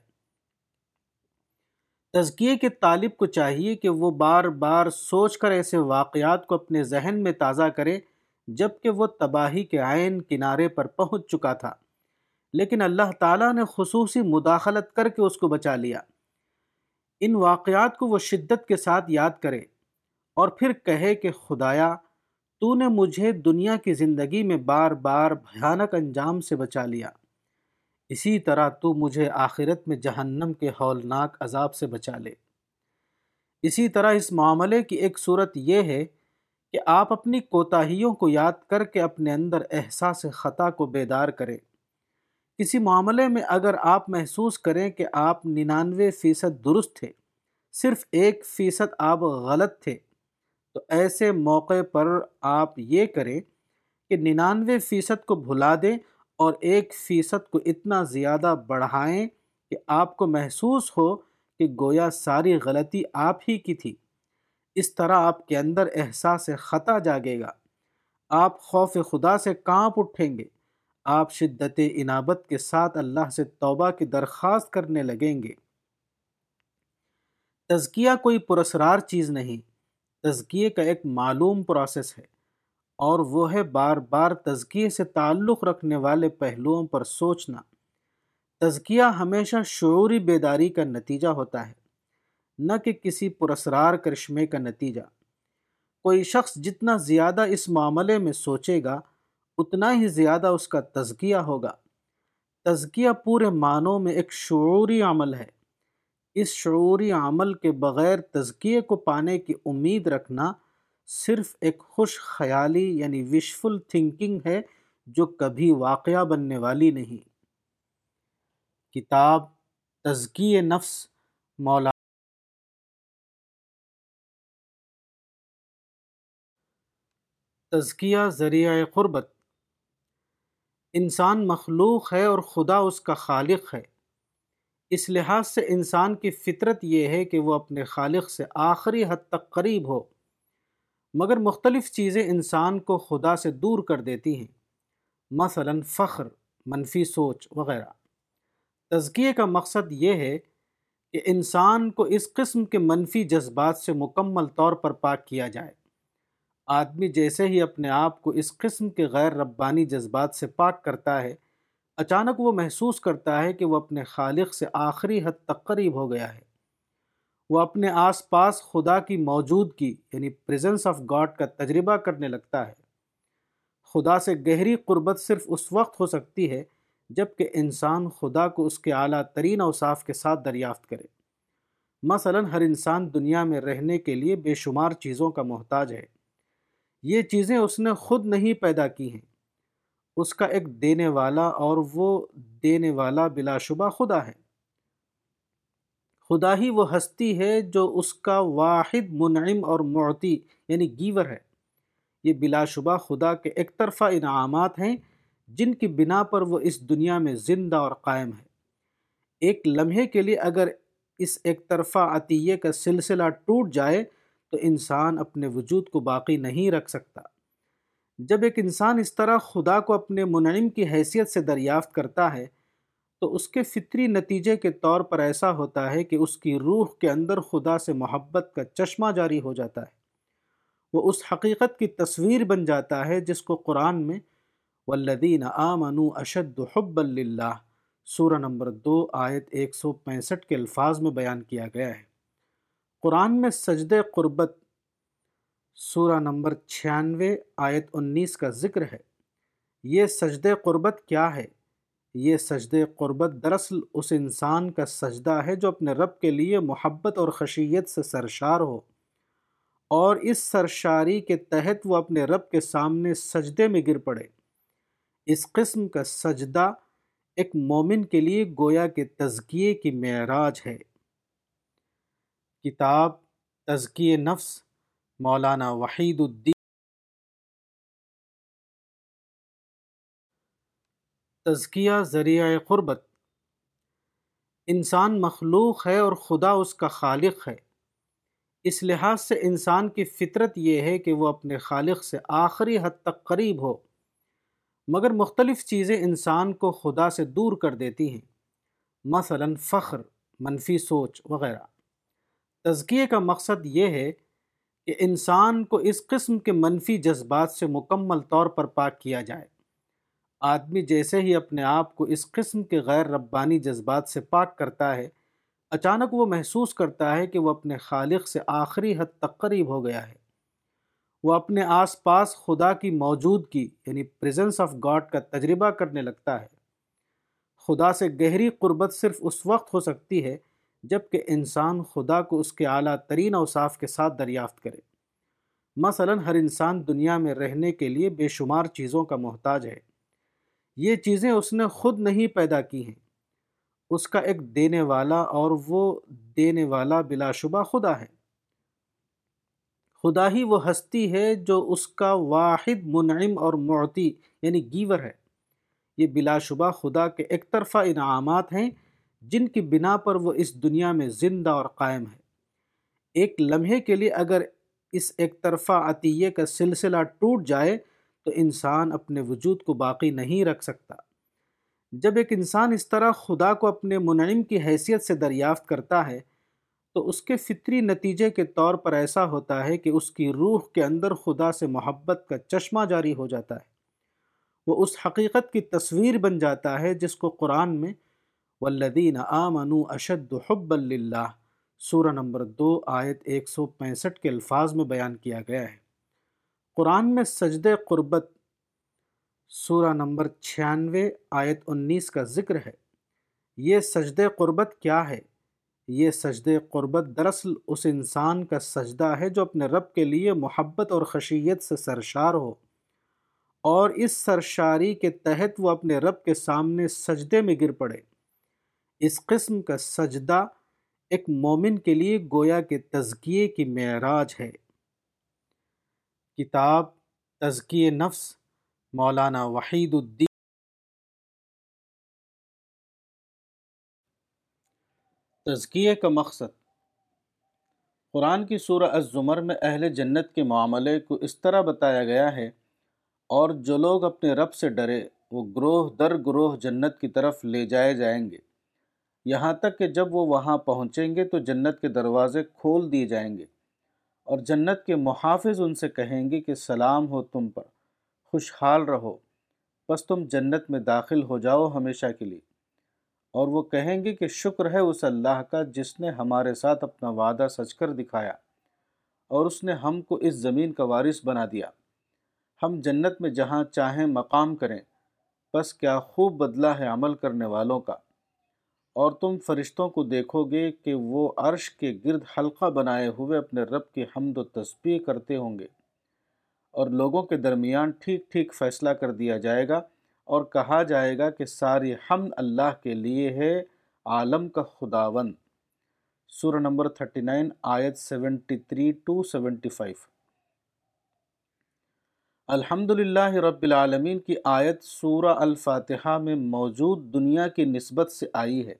تزکیے کے طالب کو چاہیے کہ وہ بار بار سوچ کر ایسے واقعات کو اپنے ذہن میں تازہ کرے جبکہ وہ تباہی کے عین کنارے پر پہنچ چکا تھا۔ لیکن اللہ تعالیٰ نے خصوصی مداخلت کر کے اس کو بچا لیا۔ ان واقعات کو وہ شدت کے ساتھ یاد کرے اور پھر کہے کہ، خدایا، تو نے مجھے دنیا کی زندگی میں بار بار بھیانک انجام سے بچا لیا۔ اسی طرح تو مجھے آخرت میں جہنم کے ہولناک عذاب سے بچا لے۔ اسی طرح اس معاملے کی ایک صورت یہ ہے کہ آپ اپنی کوتاہیوں کو یاد کر کے اپنے اندر احساس خطا کو بیدار کریں۔ کسی معاملے میں اگر آپ محسوس کریں کہ آپ ننانوے فیصد درست تھے، صرف ایک فیصد آپ غلط تھے، تو ایسے موقع پر آپ یہ کریں کہ ننانوے فیصد کو بھلا دیں اور ایک فیصد کو اتنا زیادہ بڑھائیں کہ آپ کو محسوس ہو کہ گویا ساری غلطی آپ ہی کی تھی۔ اس طرح آپ کے اندر احساس خطا جاگے گا۔ آپ خوف خدا سے کانپ اٹھیں گے۔ آپ شدت انابت کے ساتھ اللہ سے توبہ کی درخواست کرنے لگیں گے۔ تزکیہ کوئی پرسرار چیز نہیں۔ تزکیے کا ایک معلوم پروسیس ہے اور وہ ہے بار بار تزکیے سے تعلق رکھنے والے پہلوؤں پر سوچنا۔ تزکیہ ہمیشہ شعوری بیداری کا نتیجہ ہوتا ہے۔ نہ کہ کسی پرسرار کرشمے کا نتیجہ۔ کوئی شخص جتنا زیادہ اس معاملے میں سوچے گا، اتنا ہی زیادہ اس کا تزکیہ ہوگا۔ تزکیہ پورے معنوں میں ایک شعوری عمل ہے۔ اس شعوری عمل کے بغیر تزکیے کو پانے کی امید رکھنا صرف ایک خوش خیالی یعنی وشفل تھنکنگ ہے جو کبھی واقعہ بننے والی نہیں۔ کتاب تزکی نفس مولا تزکیہ ذریعہ قربت۔ انسان مخلوق ہے اور خدا اس کا خالق ہے۔ اس لحاظ سے انسان کی فطرت یہ ہے کہ وہ اپنے خالق سے آخری حد تک قریب ہو، مگر مختلف چیزیں انسان کو خدا سے دور کر دیتی ہیں، مثلا فخر، منفی سوچ وغیرہ۔ تزکیے کا مقصد یہ ہے کہ انسان کو اس قسم کے منفی جذبات سے مکمل طور پر پاک کیا جائے۔ آدمی جیسے ہی اپنے آپ کو اس قسم کے غیر ربانی جذبات سے پاک کرتا ہے، اچانک وہ محسوس کرتا ہے کہ وہ اپنے خالق سے آخری حد تک قریب ہو گیا ہے۔ وہ اپنے آس پاس خدا کی موجودگی یعنی پریزنس آف گاڈ کا تجربہ کرنے لگتا ہے۔ خدا سے گہری قربت صرف اس وقت ہو سکتی ہے جبکہ انسان خدا کو اس کے اعلیٰ ترین اوصاف کے ساتھ دریافت کرے۔ مثلا ہر انسان دنیا میں رہنے کے لیے بے شمار چیزوں کا محتاج ہے۔ یہ چیزیں اس نے خود نہیں پیدا کی ہیں۔ اس کا ایک دینے والا اور وہ دینے والا بلا شبہ خدا ہے۔ خدا ہی وہ ہستی ہے جو اس کا واحد، منعم اور معطی یعنی گیور ہے۔ یہ بلا شبہ خدا کے ایک طرفہ انعامات ہیں جن کی بنا پر وہ اس دنیا میں زندہ اور قائم ہے۔ ایک لمحے کے لیے اگر اس ایک طرفہ عطیے کا سلسلہ ٹوٹ جائے تو انسان اپنے وجود کو باقی نہیں رکھ سکتا۔ جب ایک انسان اس طرح خدا کو اپنے منعم کی حیثیت سے دریافت کرتا ہے، تو اس کے فطری نتیجے کے طور پر ایسا ہوتا ہے کہ اس کی روح کے اندر خدا سے محبت کا چشمہ جاری ہو جاتا ہے۔ وہ اس حقیقت کی تصویر بن جاتا ہے جس کو قرآن میں والذین آمنوا اشد حب اللہ سورہ نمبر دو، آیت ایک سو پینسٹھ کے الفاظ میں بیان کیا گیا ہے۔ قرآن میں سجد قربت سورہ نمبر چھیانوے آیت انیس کا ذکر ہے۔ یہ سجد قربت کیا ہے؟ یہ سجد قربت دراصل اس انسان کا سجدہ ہے جو اپنے رب کے لیے محبت اور خشیت سے سرشار ہو۔ اور اس سرشاری کے تحت وہ اپنے رب کے سامنے سجدے میں گر پڑے۔ اس قسم کا سجدہ ایک مومن کے لیے گویا کے تزکیے کی معراج ہے۔ کتاب تزکیے نفس، مولانا وحید الدین۔ تزکیہ ذریعہ قربت۔ انسان مخلوق ہے اور خدا اس کا خالق ہے۔ اس لحاظ سے انسان کی فطرت یہ ہے کہ وہ اپنے خالق سے آخری حد تک قریب ہو، مگر مختلف چیزیں انسان کو خدا سے دور کر دیتی ہیں۔ مثلا فخر، منفی سوچ وغیرہ۔ تزکیے کا مقصد یہ ہے کہ انسان کو اس قسم کے منفی جذبات سے مکمل طور پر پاک کیا جائے۔ آدمی جیسے ہی اپنے آپ کو اس قسم کے غیر ربانی جذبات سے پاک کرتا ہے، اچانک وہ محسوس کرتا ہے کہ وہ اپنے خالق سے آخری حد تک قریب ہو گیا ہے۔ وہ اپنے آس پاس خدا کی موجودگی یعنی پریزنس آف گاڈ کا تجربہ کرنے لگتا ہے۔ خدا سے گہری قربت صرف اس وقت ہو سکتی ہے جبکہ انسان خدا کو اس کے اعلیٰ ترین اوصاف کے ساتھ دریافت کرے۔ مثلا ہر انسان دنیا میں رہنے کے لیے بے شمار چیزوں کا محتاج ہے۔ یہ چیزیں اس نے خود نہیں پیدا کی ہیں۔ اس کا ایک دینے والا اور وہ دینے والا بلا شبہ خدا ہے۔ خدا ہی وہ ہستی ہے جو اس کا واحد، منعم اور معطی یعنی گیور ہے۔ یہ بلا شبہ خدا کے ایک طرفہ انعامات ہیں جن کی بنا پر وہ اس دنیا میں زندہ اور قائم ہے۔ ایک لمحے کے لیے اگر اس ایک طرفہ عطیے کا سلسلہ ٹوٹ جائے تو انسان اپنے وجود کو باقی نہیں رکھ سکتا۔ جب ایک انسان اس طرح خدا کو اپنے منعم کی حیثیت سے دریافت کرتا ہے تو اس کے فطری نتیجے کے طور پر ایسا ہوتا ہے کہ اس کی روح کے اندر خدا سے محبت کا چشمہ جاری ہو جاتا ہے۔ وہ اس حقیقت کی تصویر بن جاتا ہے جس کو قرآن میں والذین آمنوا اشد حب اللہ سورہ نمبر دو، آیت ایک سو پینسٹھ کے الفاظ میں بیان کیا گیا ہے۔ قرآن میں سجد قربت سورہ نمبر چھیانوے، آیت انیس کا ذکر ہے۔ یہ سجد قربت کیا ہے؟ یہ سجد قربت دراصل اس انسان کا سجدہ ہے جو اپنے رب کے لیے محبت اور خشیت سے سرشار ہو۔ اور اس سرشاری کے تحت وہ اپنے رب کے سامنے سجدے میں گر پڑے۔ اس قسم کا سجدہ ایک مومن کے لیے گویا کے تزکیے کی معراج ہے۔ کتاب تزکی نفس، مولانا وحید الدین۔ تزکیے کا مقصد۔ قرآن کی سورہ الزمر میں اہل جنت کے معاملے کو اس طرح بتایا گیا ہے، اور جو لوگ اپنے رب سے ڈرے، وہ گروہ در گروہ جنت کی طرف لے جائے جائیں گے۔ یہاں تک کہ جب وہ وہاں پہنچیں گے تو جنت کے دروازے کھول دیے جائیں گے اور جنت کے محافظ ان سے کہیں گے کہ سلام ہو تم پر، خوشحال رہو، بس تم جنت میں داخل ہو جاؤ ہمیشہ کے لیے۔ اور وہ کہیں گے کہ شکر ہے اس اللہ کا جس نے ہمارے ساتھ اپنا وعدہ سچ کر دکھایا اور اس نے ہم کو اس زمین کا وارث بنا دیا۔ ہم جنت میں جہاں چاہیں مقام کریں، بس کیا خوب بدلہ ہے عمل کرنے والوں کا۔ اور تم فرشتوں کو دیکھو گے کہ وہ عرش کے گرد حلقہ بنائے ہوئے اپنے رب کی حمد و تسبیح کرتے ہوں گے۔ اور لوگوں کے درمیان ٹھیک ٹھیک فیصلہ کر دیا جائے گا اور کہا جائے گا کہ ساری حمد اللہ کے لیے ہے، عالم کا خداون سورہ نمبر 39 آیت 73 ٹو 75 الحمد للہ رب العالمین کی آیت سورہ الفاتحہ میں موجود دنیا کی نسبت سے آئی ہے۔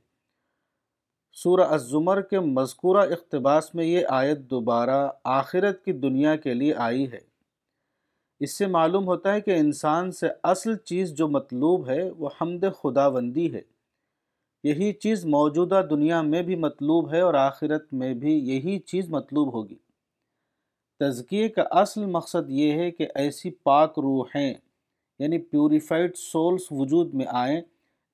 سورہ الزمر کے مذکورہ اقتباس میں یہ آیت دوبارہ آخرت کی دنیا کے لیے آئی ہے۔ اس سے معلوم ہوتا ہے کہ انسان سے اصل چیز جو مطلوب ہے وہ حمد خداوندی ہے۔ یہی چیز موجودہ دنیا میں بھی مطلوب ہے اور آخرت میں بھی یہی چیز مطلوب ہوگی۔ تزکیے کا اصل مقصد یہ ہے کہ ایسی پاک روحیں یعنی پیوریفائڈ سولز وجود میں آئیں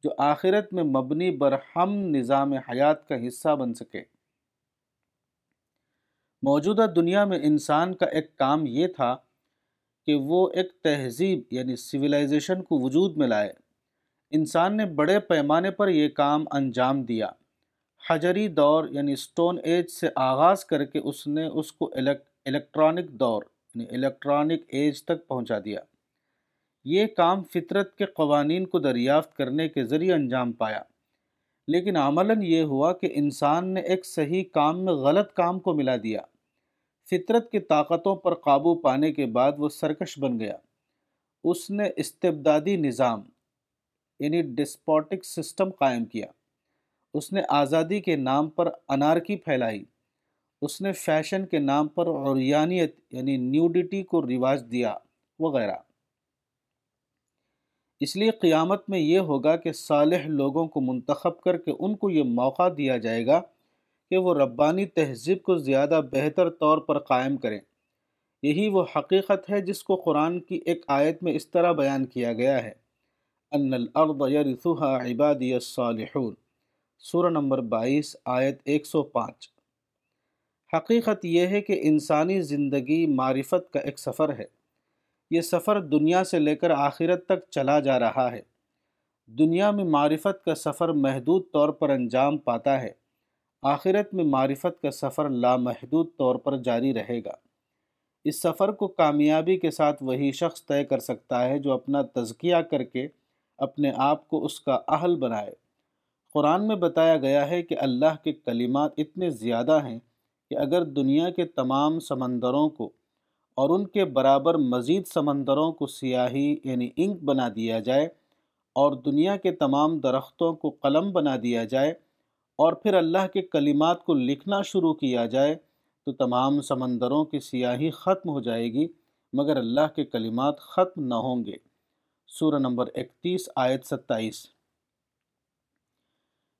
جو آخرت میں مبنی برہم نظام حیات کا حصہ بن سکے۔ موجودہ دنیا میں انسان کا ایک کام یہ تھا کہ وہ ایک تہذیب یعنی سویلائزیشن کو وجود میں لائے۔ انسان نے بڑے پیمانے پر یہ کام انجام دیا۔ حجری دور یعنی سٹون ایج سے آغاز کر کے اس نے اس کو الیکٹ الیکٹرانک دور یعنی الیکٹرانک ایج تک پہنچا دیا۔ یہ کام فطرت کے قوانین کو دریافت کرنے کے ذریعے انجام پایا۔ لیکن عملاً یہ ہوا کہ انسان نے ایک صحیح کام میں غلط کام کو ملا دیا۔ فطرت کی طاقتوں پر قابو پانے کے بعد وہ سرکش بن گیا۔ اس نے استبدادی نظام یعنی ڈسپوٹک سسٹم قائم کیا۔ اس نے آزادی کے نام پر انارکی پھیلائی۔ اس نے فیشن کے نام پر عریانیت یعنی نیوڈیٹی کو رواج دیا، وغیرہ۔ اس لیے قیامت میں یہ ہوگا کہ صالح لوگوں کو منتخب کر کے ان کو یہ موقع دیا جائے گا کہ وہ ربانی تہذیب کو زیادہ بہتر طور پر قائم کریں۔ یہی وہ حقیقت ہے جس کو قرآن کی ایک آیت میں اس طرح بیان کیا گیا ہے۔ ان الارض یرثها عبادی الصالحون۔ سورہ نمبر بائیس، آیت ایک سو پانچ۔ حقیقت یہ ہے کہ انسانی زندگی معرفت کا ایک سفر ہے۔ یہ سفر دنیا سے لے کر آخرت تک چلا جا رہا ہے۔ دنیا میں معرفت کا سفر محدود طور پر انجام پاتا ہے۔ آخرت میں معرفت کا سفر لامحدود طور پر جاری رہے گا۔ اس سفر کو کامیابی کے ساتھ وہی شخص طے کر سکتا ہے جو اپنا تزکیہ کر کے اپنے آپ کو اس کا اہل بنائے۔ قرآن میں بتایا گیا ہے کہ اللہ کے کلمات اتنے زیادہ ہیں کہ اگر دنیا کے تمام سمندروں کو اور ان کے برابر مزید سمندروں کو سیاہی یعنی انک بنا دیا جائے اور دنیا کے تمام درختوں کو قلم بنا دیا جائے اور پھر اللہ کے کلمات کو لکھنا شروع کیا جائے تو تمام سمندروں کی سیاہی ختم ہو جائے گی، مگر اللہ کے کلمات ختم نہ ہوں گے۔ سورہ نمبر اکتیس، آیت ستائیس۔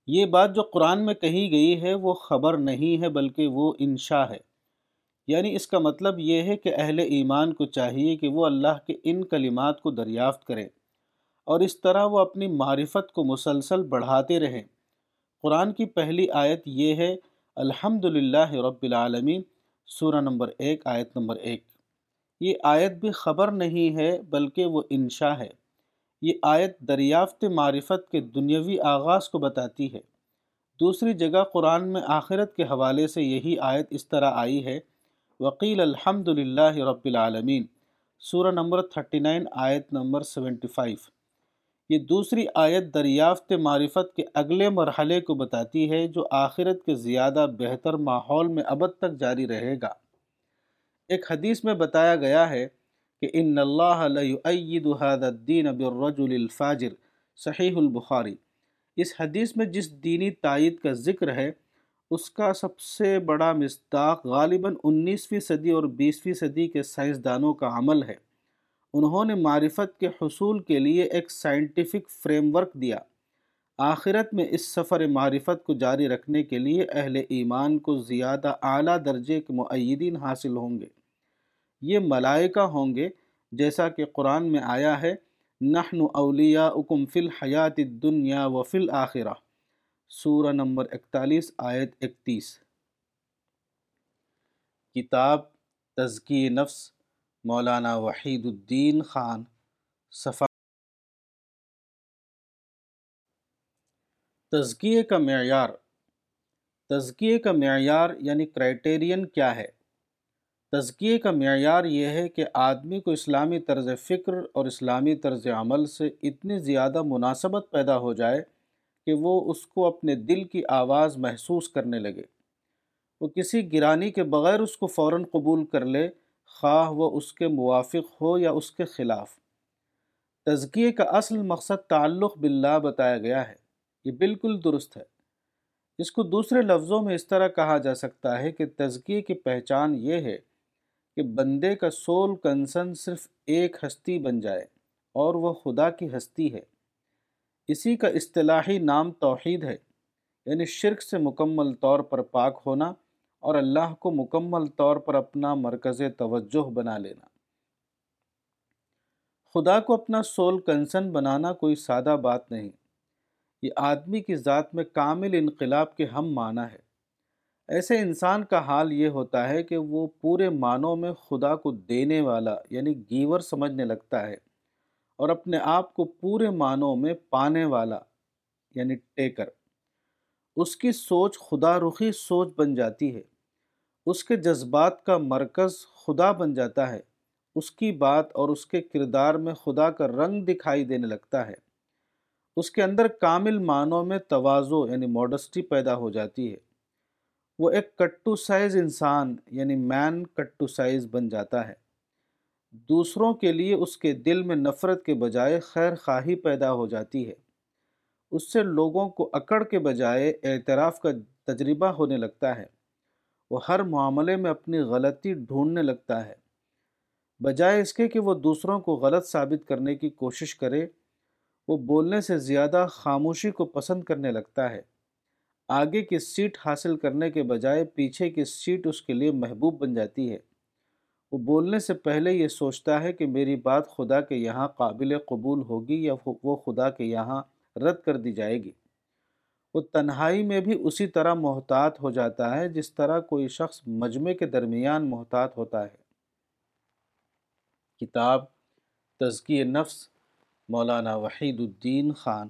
یہ بات جو قرآن میں کہی گئی ہے وہ خبر نہیں ہے بلکہ وہ انشاء ہے۔ یعنی اس کا مطلب یہ ہے کہ اہل ایمان کو چاہیے کہ وہ اللہ کے ان کلمات کو دریافت کریں اور اس طرح وہ اپنی معرفت کو مسلسل بڑھاتے رہیں۔ قرآن کی پہلی آیت یہ ہے الحمد للہ رب العالمین، سورہ نمبر ایک، آیت نمبر ایک۔ یہ آیت بھی خبر نہیں ہے بلکہ وہ انشاء ہے۔ یہ آیت دریافت معرفت کے دنیاوی آغاز کو بتاتی ہے۔ دوسری جگہ قرآن میں آخرت کے حوالے سے یہی آیت اس طرح آئی ہے وکیل الحمد للہ رب العالمین سورہ نمبر 39 آیت نمبر 75 یہ دوسری آیت دریافت معرفت کے اگلے مرحلے کو بتاتی ہے، جو آخرت کے زیادہ بہتر ماحول میں ابد تک جاری رہے گا۔ ایک حدیث میں بتایا گیا ہے کہ ان اللہ هذا الدین بالرجل الفاجر، صحیح البخاری۔ اس حدیث میں جس دینی تائید کا ذکر ہے، اس کا سب سے بڑا مصداق غالباً انیسویں صدی اور بیسویں صدی کے سائنسدانوں کا عمل ہے۔ انہوں نے معرفت کے حصول کے لیے ایک سائنٹیفک فریم ورک دیا۔ آخرت میں اس سفر معرفت کو جاری رکھنے کے لیے اہل ایمان کو زیادہ اعلیٰ درجے کے معیدین حاصل ہوں گے۔ یہ ملائکہ ہوں گے جیسا کہ قرآن میں آیا ہے، نحن اولیاءکم فی الحیات الدنیا و فی الآخرہ سورہ نمبر اکتالیس، آیت اکتیس۔ کتاب تزکی نفس، مولانا وحید الدین خان۔ صفا تزکیے کا معیار۔ تزکیے کا معیار یعنی کرائٹیرین کیا ہے؟ تزکیے کا معیار یہ ہے کہ آدمی کو اسلامی طرز فکر اور اسلامی طرز عمل سے اتنی زیادہ مناسبت پیدا ہو جائے کہ وہ اس کو اپنے دل کی آواز محسوس کرنے لگے۔ وہ کسی گرانی کے بغیر اس کو فوراً قبول کر لے، خواہ وہ اس کے موافق ہو یا اس کے خلاف۔ تزکیے کا اصل مقصد تعلق باللہ بتایا گیا ہے۔ یہ بالکل درست ہے۔ اس کو دوسرے لفظوں میں اس طرح کہا جا سکتا ہے کہ تزکیے کی پہچان یہ ہے کہ بندے کا سول کنسن صرف ایک ہستی بن جائے اور وہ خدا کی ہستی ہے۔ اسی کا اصطلاحی نام توحید ہے یعنی شرک سے مکمل طور پر پاک ہونا اور اللہ کو مکمل طور پر اپنا مرکز توجہ بنا لینا۔ خدا کو اپنا سول کنسن بنانا کوئی سادہ بات نہیں، یہ آدمی کی ذات میں کامل انقلاب کے ہم معنی ہے۔ ایسے انسان کا حال یہ ہوتا ہے کہ وہ پورے معنوں میں خدا کو دینے والا یعنی گیور سمجھنے لگتا ہے اور اپنے آپ کو پورے معنوں میں پانے والا یعنی ٹیکر۔ اس کی سوچ خدا رخی سوچ بن جاتی ہے۔ اس کے جذبات کا مرکز خدا بن جاتا ہے۔ اس کی بات اور اس کے کردار میں خدا کا رنگ دکھائی دینے لگتا ہے۔ اس کے اندر کامل معنوں میں توازو یعنی موڈسٹی پیدا ہو جاتی ہے۔ وہ ایک کٹو سائز انسان یعنی مین کٹو سائز بن جاتا ہے۔ دوسروں کے لیے اس کے دل میں نفرت کے بجائے خیر خواہی پیدا ہو جاتی ہے۔ اس سے لوگوں کو اکڑ کے بجائے اعتراف کا تجربہ ہونے لگتا ہے۔ وہ ہر معاملے میں اپنی غلطی ڈھونڈنے لگتا ہے۔ بجائے اس کے کہ وہ دوسروں کو غلط ثابت کرنے کی کوشش کرے، وہ بولنے سے زیادہ خاموشی کو پسند کرنے لگتا ہے۔ آگے کی سیٹ حاصل کرنے کے بجائے پیچھے کی سیٹ اس کے لیے محبوب بن جاتی ہے۔ وہ بولنے سے پہلے یہ سوچتا ہے کہ میری بات خدا کے یہاں قابل قبول ہوگی یا وہ خدا کے یہاں رد کر دی جائے گی۔ وہ تنہائی میں بھی اسی طرح محتاط ہو جاتا ہے جس طرح کوئی شخص مجمع کے درمیان محتاط ہوتا ہے۔ کتاب تزکی نفس مولانا وحید الدین خان۔